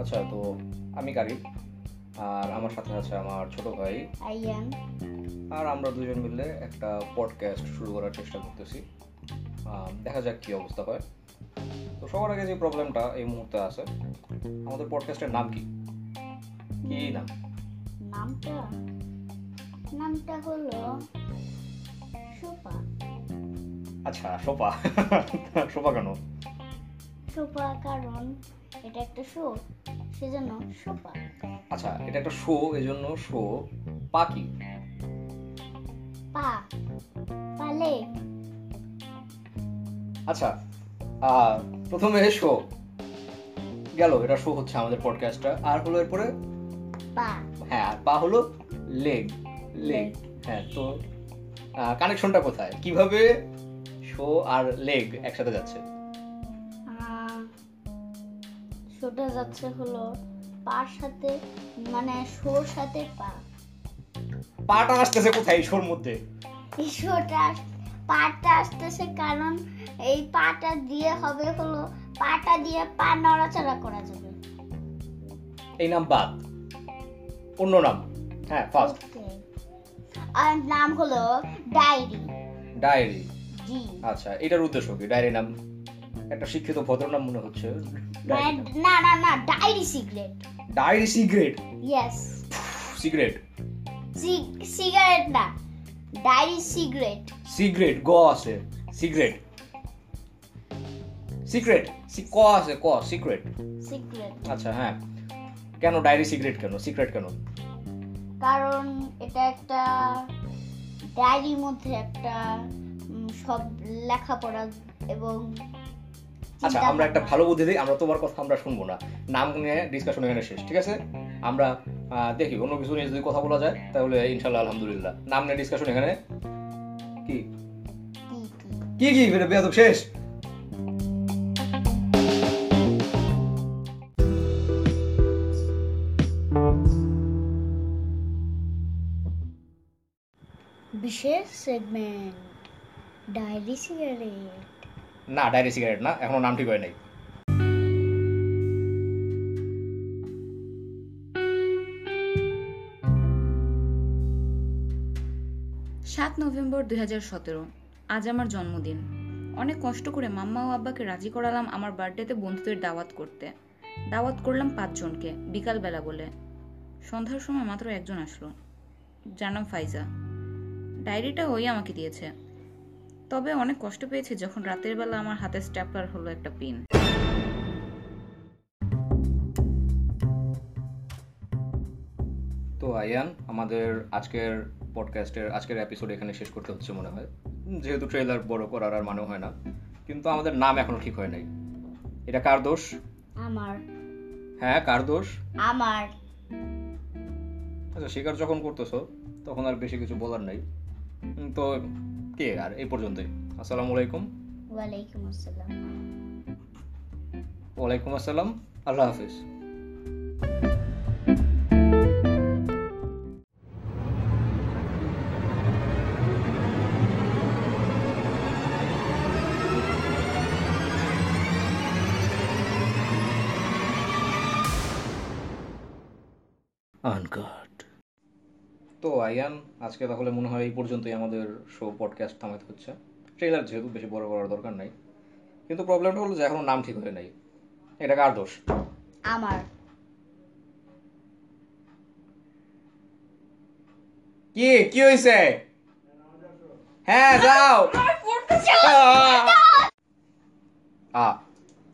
আচ্ছা তো আমি কারিম আর আমার সাথে আছে আমার ছোট ভাই। আইয়ান। আর আমরা দুজন মিলে একটা পডকাস্ট শুরু করার চেষ্টা করতেছি। দেখা যাক কি অবস্থা হয়। তো সবার আগে যে প্রবলেমটা এই মুহূর্তে আছে আমাদের পডকাস্টের নাম কি? কি নাম? নামটা? নামটা হলো সোপা। আচ্ছা সোপা সোপা কেন? সোপা কারণ এটা একটা শো সেজন্য সোপা আচ্ছা এটা একটা শো এই জন্য শো পাখি পা পালে। আচ্ছা আহ, প্রথমে শো। গেল এটা শো হচ্ছে আমাদের পডকাস্টটা আর হলো এরপরে? পা। হ্যাঁ আর পা হলো লেগ। লেগ হ্যাঁ তো কানেকশনটা কোথায়? কীভাবে শো আর লেগ একসাথে যাচ্ছে। শোটা যাচ্ছে হলো পার সাথে মানে শোর সাথে পা। পাটা আসতেছে কোথায় শোর মধ্যে? এই শোটা পাটা আসতেছে কারণ এই পাটা দিয়ে হবে হলো পাটা দিয়ে পা নড়াচড়া করা যাবে। এই নাম বাদ। অন্য নাম। হ্যাঁ ফার্স্ট আর নাম হলো ডায়েরি। ডায়েরি। আচ্ছা এটার উদ্দেশ্য কি? ডায়েরি নাম? একটা শিক্ষিত ভদ্র নাম মনে হচ্ছে না না না diary cigarette. Diary cigarette? Yes cigarette? Cigarette না ডায়েরি সিগারেট। সিগারেট গ আছে। সিগারেট। সিক্রেট ক আছে ক সিক্রেট সিগারেট। আচ্ছা হ্যাঁ। কেন ডায়েরি সিগারেট কেন? সিক্রেট কেন? কারণ এটা একটা ডায়েরির মধ্যে একটা সব লেখাপড়া এবং আচ্ছা আমরা একটা ভালো বুদ্ধি দিই আমরা তোমার কথা আমরা শুনব না। নাম নিয়ে ডিসকাশন এখানে শেষ ঠিক আছে? আমরা দেখি অন্য কিছু নিয়ে যদি কথা বলা যায় তাহলে ইনশাল্লাহ আলহামদুলিল্লাহ। নাম নিয়ে ডিসকাশন এখানে কি? কি কি বেয়াদব শেষ? বিশেষ সেগমেন্ট ডায়েরি সিগারেট। না ডায়েরি সিগারেট না এখনও নাম ঠিক হয় নাই। সাত নভেম্বর দু হাজার সতেরো আজ আমার জন্মদিন। অনেক কষ্ট করে মাম্মা ও আব্বাকে রাজি করালাম আমার বার্থডেতে বন্ধুদের দাওয়াত করতে। দাওয়াত করলাম পাঁচজনকে বিকালবেলা বলে। সন্ধ্যার সময় মাত্র একজন আসলো যার নাম ফাইজা। ডায়েরিটা ওই আমাকে দিয়েছে। তবে অনেক কষ্ট পেয়েছি যখন রাতের বেলা আমার হাতে স্ট্যাপলার হলো একটা পিন। তো আয়ান আমাদের আজকের পডকাস্টের আজকের এপিসোড এখানে শেষ করতে হচ্ছে মনে হয়। যেহেতু ট্রেলার বড় করার আর মানে হয় না কিন্তু আমাদের নাম এখনও ঠিক হয় নাই। এটা কার দোষ? আমার। হ্যাঁ কার দোষ? আমার। আচ্ছা স্বীকার যখন করতেছো তখন আর বেশি কিছু বলার নাই। তো কে আর এই পর্যন্তই আসসালামু আলাইকুম ওয়ালাইকুম আসসালাম ওয়ালাইকুম আসসালাম আল্লাহ হাফিজ আনকাট তো আয়ান আজকে তাহলে মনে হয় এই পর্যন্তই আমাদের শো পডকাস্ট থামাতে হচ্ছে। ট্রেলার যেহেতু বেশি বড় করার দরকার নাই কিন্তু প্রবলেমটা হলো যে এখনও নাম ঠিক হয়ে নাই। এটা কার দোষ? আমার। কি? কি হইছে? হ্যাঁ যাও। আ